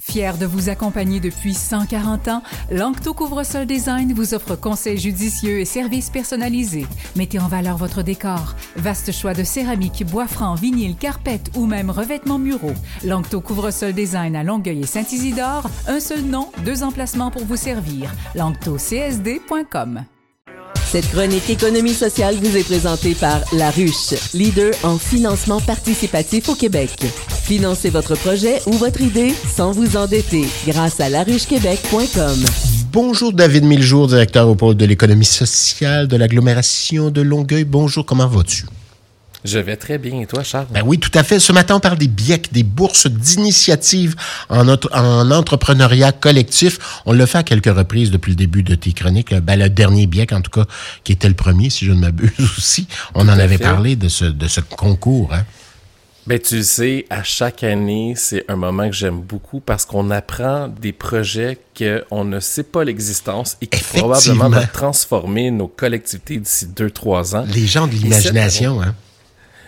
Fier de vous accompagner depuis 140 ans, Lancto Couvre-sol Design vous offre conseils judicieux et services personnalisés. Mettez en valeur votre décor. Vaste choix de céramique, bois franc, vinyle, carpette ou même revêtements muraux. Lancto Couvre-sol Design à Longueuil et Saint-Isidore. Un seul nom, deux emplacements pour vous servir. LanctoCSD.com. Cette chronique économie sociale vous est présentée par La Ruche, leader en financement participatif au Québec. Financez votre projet ou votre idée sans vous endetter grâce à laruchequebec.com. Bonjour David Miljour, directeur au pôle de l'économie sociale de l'agglomération de Longueuil. Bonjour, comment vas-tu? Je vais très bien. Et toi, Charles? Ben oui, tout à fait. Ce matin, on parle des BIEC, des bourses d'initiative en, en, entrepreneuriat collectif. On l'a fait à quelques reprises depuis le début de tes chroniques. Ben, le dernier BIEC, en tout cas, qui était le premier, si je ne m'abuse aussi. On en avait parlé de ce, de ce concours. Hein? Ben, tu sais, à chaque année, c'est un moment que j'aime beaucoup parce qu'on apprend des projets qu'on ne sait pas l'existence et qui probablement vont transformer nos collectivités d'ici deux, trois ans. Les gens de l'imagination, hein?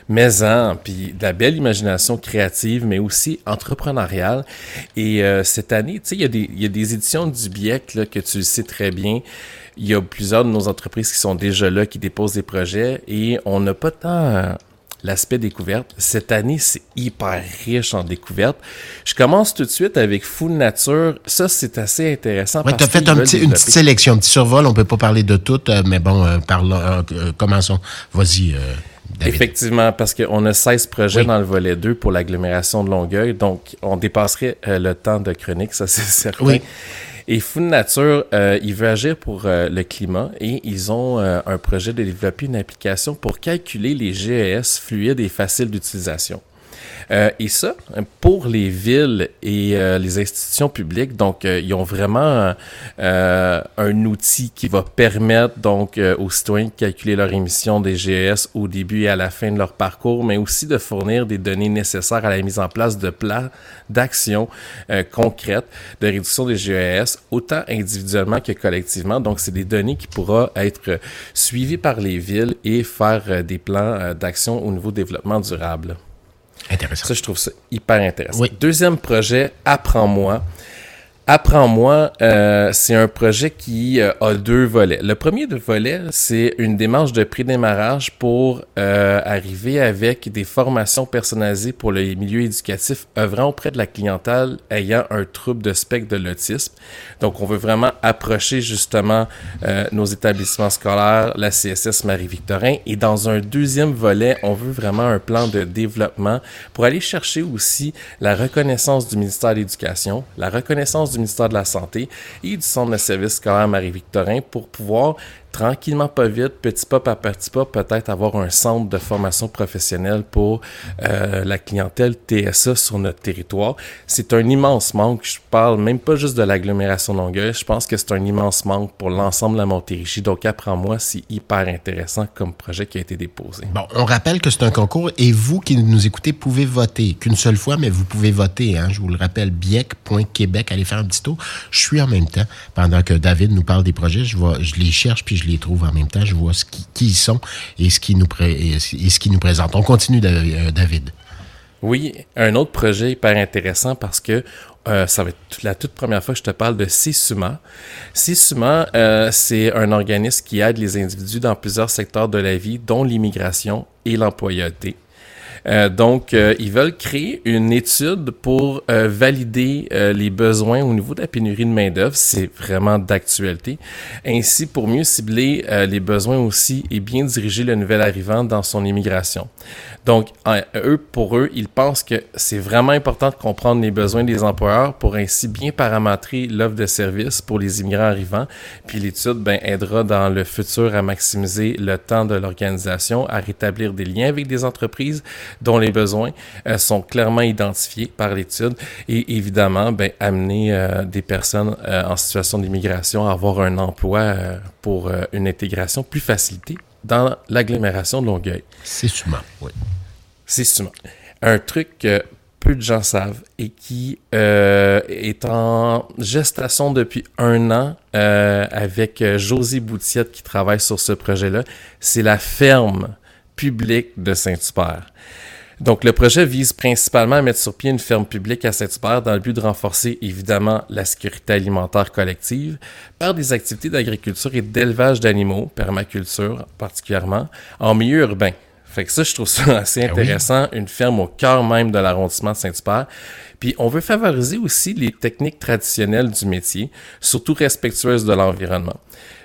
mais hein, puis de la belle imagination créative, mais aussi entrepreneuriale. Et euh, cette année, tu sais, il y, a des éditions du BIEC là, que tu sais très bien. Il y a plusieurs de nos entreprises qui sont déjà là, qui déposent des projets, et on n'a pas tant l'aspect découverte. Cette année, c'est hyper riche en découvertes. Je commence tout de suite avec Full Nature. Ça, c'est assez intéressant. Oui, tu as fait un petit, une petite sélection, un petit survol. On peut pas parler de tout, euh, mais bon, euh, parlons, euh, commençons. Vas-y. Effectivement, parce qu'on a 16 projets dans le volet 2 pour l'agglomération de Longueuil, donc on dépasserait euh, le temps de chronique, ça c'est certain. Et Food Nature, euh, il veut agir pour euh, le climat et ils ont un projet de développer une application pour calculer les GES fluides et faciles d'utilisation. Euh, et ça, pour les villes et euh, les institutions publiques, donc euh, ils ont vraiment un outil qui va permettre donc aux citoyens de calculer leur émission des GES au début et à la fin de leur parcours, mais aussi de fournir des données nécessaires à la mise en place de plans d'action concrètes de réduction des GES, autant individuellement que collectivement. Donc, c'est des données qui pourront être suivies par les villes et faire des plans d'action au niveau développement durable. Intéressant. Ça, je trouve ça hyper intéressant. Deuxième projet, Apprends-moi. Apprends-moi, euh, c'est un projet qui euh, a deux volets. Le premier de volet, c'est une démarche de pré-démarrage pour euh, arriver avec des formations personnalisées pour le milieu éducatif œuvrant auprès de la clientèle ayant un trouble de spectre de l'autisme. Donc, on veut vraiment approcher justement nos établissements scolaires, la CSS Marie-Victorin. Et dans un deuxième volet, on veut vraiment un plan de développement pour aller chercher aussi la reconnaissance du ministère de l'Éducation, la reconnaissance du ministère de la Santé et du Centre de service scolaire Marie-Victorin pour pouvoir tranquillement, pas vite, petit pas par petit pas, peut-être avoir un centre de formation professionnelle pour euh, la clientèle TSA sur notre territoire. C'est un immense manque. Je parle même pas juste de l'agglomération Longueuil. Je pense que c'est un immense manque pour l'ensemble de la Montérégie. Donc, apprends-moi, c'est hyper intéressant comme projet qui a été déposé. Bon, on rappelle que c'est un concours et vous qui nous écoutez pouvez voter qu'une seule fois, mais vous pouvez voter. Hein, je vous le rappelle, biec.québec. Allez faire un petit tour. Je suis en même temps, pendant que David nous parle des projets, je, vois, je les cherche puis je les trouve en même temps. Je vois qui, qui ils sont et ce qui nous, qui nous présentent. On continue, euh, David. Oui, un autre projet hyper intéressant parce que euh, ça va être la toute première fois que je te parle de CISUMA. CISUMA, euh, c'est un organisme qui aide les individus dans plusieurs secteurs de la vie, dont l'immigration et l'employabilité. Euh, donc, euh, ils veulent créer une étude pour euh, valider les besoins au niveau de la pénurie de main-d'œuvre. C'est vraiment d'actualité. Ainsi, pour mieux cibler les besoins aussi et bien diriger le nouvel arrivant dans son immigration. Donc, eux, pour eux, ils pensent que c'est vraiment important de comprendre les besoins des employeurs pour ainsi bien paramétrer l'offre de services pour les immigrants arrivants. Puis l'étude ben, aidera dans le futur à maximiser le temps de l'organisation, à rétablir des liens avec des entreprises, dont les besoins euh, sont clairement identifiés par l'étude et évidemment ben, amener euh, des personnes euh, en situation d'immigration à avoir un emploi pour une intégration plus facilitée dans l'agglomération de Longueuil. C'est sûrement, oui. C'est sûrement. Un truc que peu de gens savent et qui est en gestation depuis un an avec Josie Boutiette qui travaille sur ce projet-là, c'est la ferme publique de Saint-Hubert. Donc, le projet vise principalement à mettre sur pied une ferme publique à Saint-Hubert dans le but de renforcer évidemment la sécurité alimentaire collective par des activités d'agriculture et d'élevage d'animaux, permaculture particulièrement, en milieu urbain. Fait que ça, je trouve ça assez oui. intéressant, une ferme au cœur même de l'arrondissement de Saint-Hubert. Puis on veut favoriser aussi les techniques traditionnelles du métier, surtout respectueuses de l'environnement.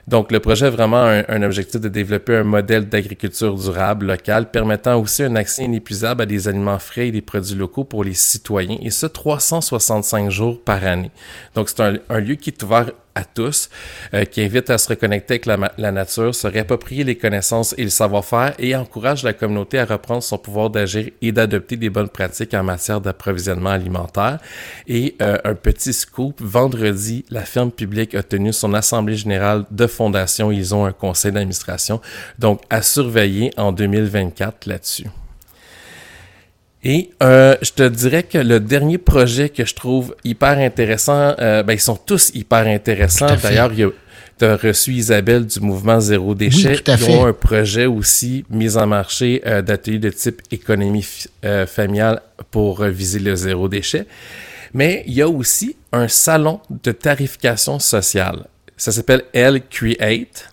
Donc le projet a vraiment un, un objectif de développer un modèle d'agriculture durable locale permettant aussi un accès inépuisable à des aliments frais et des produits locaux pour les citoyens, et ce 365 jours par année. Donc c'est un, un lieu qui est ouvert à tous, euh, qui invite à se reconnecter avec la, nature, se réapproprier les connaissances et le savoir-faire et encourage la communauté à reprendre son pouvoir d'agir et d'adopter des bonnes pratiques en matière d'approvisionnement alimentaire. Et euh, un petit scoop, vendredi, la ferme publique a tenu son assemblée générale de fondation. Ils ont un conseil d'administration. Donc, à surveiller en 2024 là-dessus. Et euh, je te dirais que le dernier projet que je trouve hyper intéressant, euh, ben ils sont tous hyper intéressants. D'ailleurs, tu as reçu Isabelle du mouvement Zéro Déchet. Oui, tout à Ils fait. ont un projet aussi mis en marché euh, d'atelier de type économie euh, familiale pour viser le zéro déchet. Mais il y a aussi un salon de tarification sociale. Ça s'appelle L Create.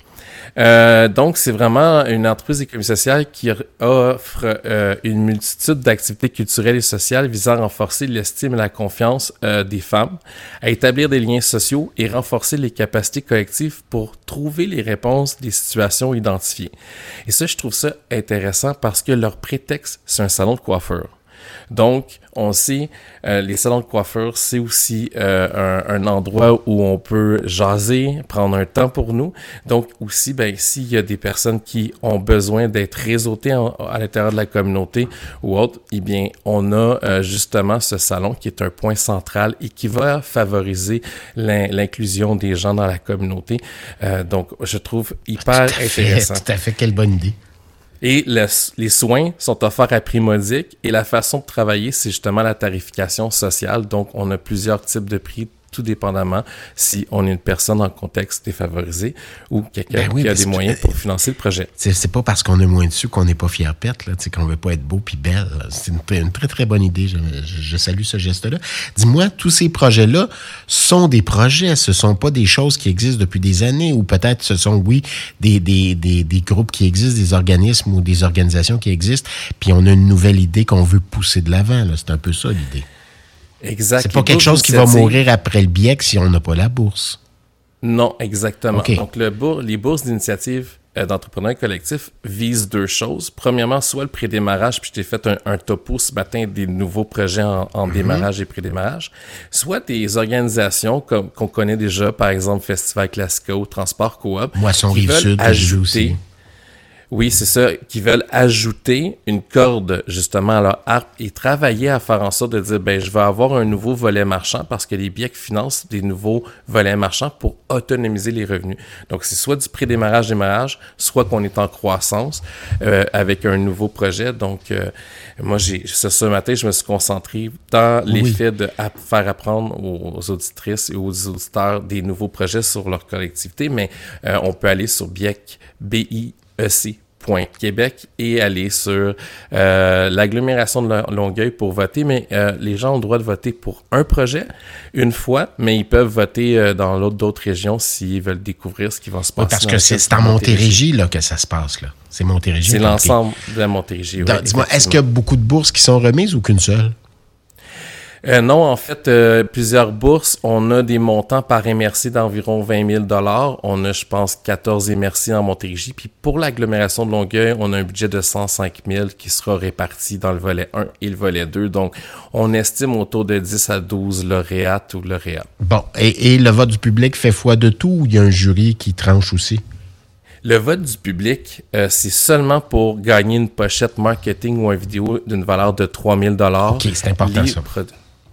Euh, donc, c'est vraiment une entreprise d'économie sociale qui offre euh, une multitude d'activités culturelles et sociales visant à renforcer l'estime et la confiance euh, des femmes, à établir des liens sociaux et renforcer les capacités collectives pour trouver les réponses des situations identifiées. Et ça, je trouve ça intéressant parce que leur prétexte, c'est un salon de coiffeur. Donc, on sait, euh, les salons de coiffure, c'est aussi euh, un, un endroit où on peut jaser, prendre un temps pour nous. Donc, aussi, ben, s'il y a des personnes qui ont besoin d'être réseautées en- à l'intérieur de la communauté ou autre, eh bien, on a euh, justement ce salon qui est un point central et qui va favoriser l'in- l'inclusion des gens dans la communauté. Euh, donc, je trouve hyper Tout à fait, intéressant. tout à fait, quelle bonne idée. Et le- les soins sont offerts à prix modique et la façon de travailler, c'est justement la tarification sociale. Donc, on a plusieurs types de prix, tout dépendamment si on est une personne en contexte défavorisé ou quelqu'un Ben oui, qui a des moyens pour financer le projet. C'est pas parce qu'on a moins dessus qu'on n'est pas fier pète, là, qu'on veut pas être beau puis belle. C'est une, une très, très bonne idée. Je, je- je salue ce geste-là. Dis-moi, tous ces projets-là sont des projets. Ce sont pas des choses qui existent depuis des années ou peut-être ce sont, oui, des, des, des, des groupes qui existent, des organismes ou des organisations qui existent, puis on a une nouvelle idée qu'on veut pousser de l'avant. C'est un peu ça, l'idée. Exact. C'est pas quelque chose qui va mourir après le biec si on n'a pas la bourse. Non, exactement. Donc, le les bourses d'initiative euh, d'entrepreneuriat collectif visent deux choses. Premièrement, soit le pré-démarrage, puis je t'ai fait un, un topo ce matin des nouveaux projets en, en démarrage et pré-démarrage, soit des organisations comme qu'on connaît déjà, par exemple Festival Classico, Transport Coop, Moisson Rive-Sud, ajouter aussi. Oui, c'est ça, qui veulent ajouter une corde justement à leur harpe et travailler à faire en sorte de dire, ben, je vais avoir un nouveau volet marchand parce que les BIEC financent des nouveaux volets marchands pour autonomiser les revenus. Donc, c'est soit du pré-démarrage, démarrage, soit qu'on est en croissance euh, avec un nouveau projet. Donc, euh, moi, j'ai ce, ce matin, je me suis concentré dans l'effet de app- faire apprendre aux auditrices et aux auditeurs des nouveaux projets sur leur collectivité, mais euh, on peut aller sur BIEC, BI, ec.québec et aller sur euh, l'agglomération de Lo- Longueuil pour voter. Mais euh, les gens ont le droit de voter pour un projet une fois, mais ils peuvent voter euh, dans l'autre d'autres régions s'ils veulent découvrir ce qui va se Oui, passer. parce que c'est en Montérégie là, que ça se passe. là. C'est Montérégie. C'est l'ensemble de la Montérégie. oui, Dis-moi, est-ce qu'il y a beaucoup de bourses qui sont remises ou qu'une seule? Euh, non, en fait, euh, plusieurs bourses. On a des montants par MRC d'environ 20 000 On a, je pense, 14 MRC en Montérégie. Puis pour l'agglomération de Longueuil, on a un budget de 105 000 qui sera réparti dans le volet 1 et le volet 2. Donc, on estime autour de 10 à 12 lauréates ou lauréats. Bon, et, et le vote du public fait foi de tout ou il y a un jury qui tranche aussi? Le vote du public, euh, c'est seulement pour gagner une pochette marketing ou une vidéo d'une valeur de 3 000 OK, c'est important, ça.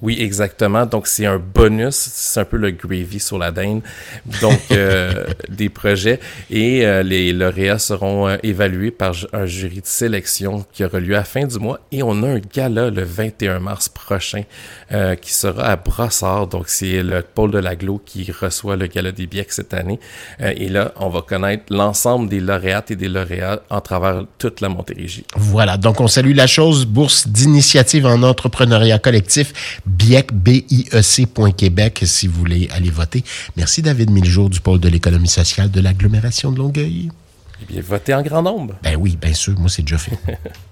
Oui, exactement. Donc, c'est un bonus. C'est un peu le gravy sur la dinde. Donc, euh, des projets. Et euh, les lauréats seront euh, évalués par un jury de sélection qui aura lieu à la fin du mois. Et on a un gala le 21 mars prochain qui sera à Brossard. Donc, c'est le pôle de l'aglo qui reçoit le gala des BIEC cette année. et là, on va connaître l'ensemble des lauréates et des lauréats en travers toute la Montérégie. Voilà. Donc, on salue la chose, bourse d'initiative en entrepreneuriat collectif BIEC, B-I-E-C.Québec, si vous voulez aller voter. Merci David Miljour du pôle de l'économie sociale de l'agglomération de Longueuil. Eh bien, votez en grand nombre. Ben oui, bien sûr, moi c'est déjà fait.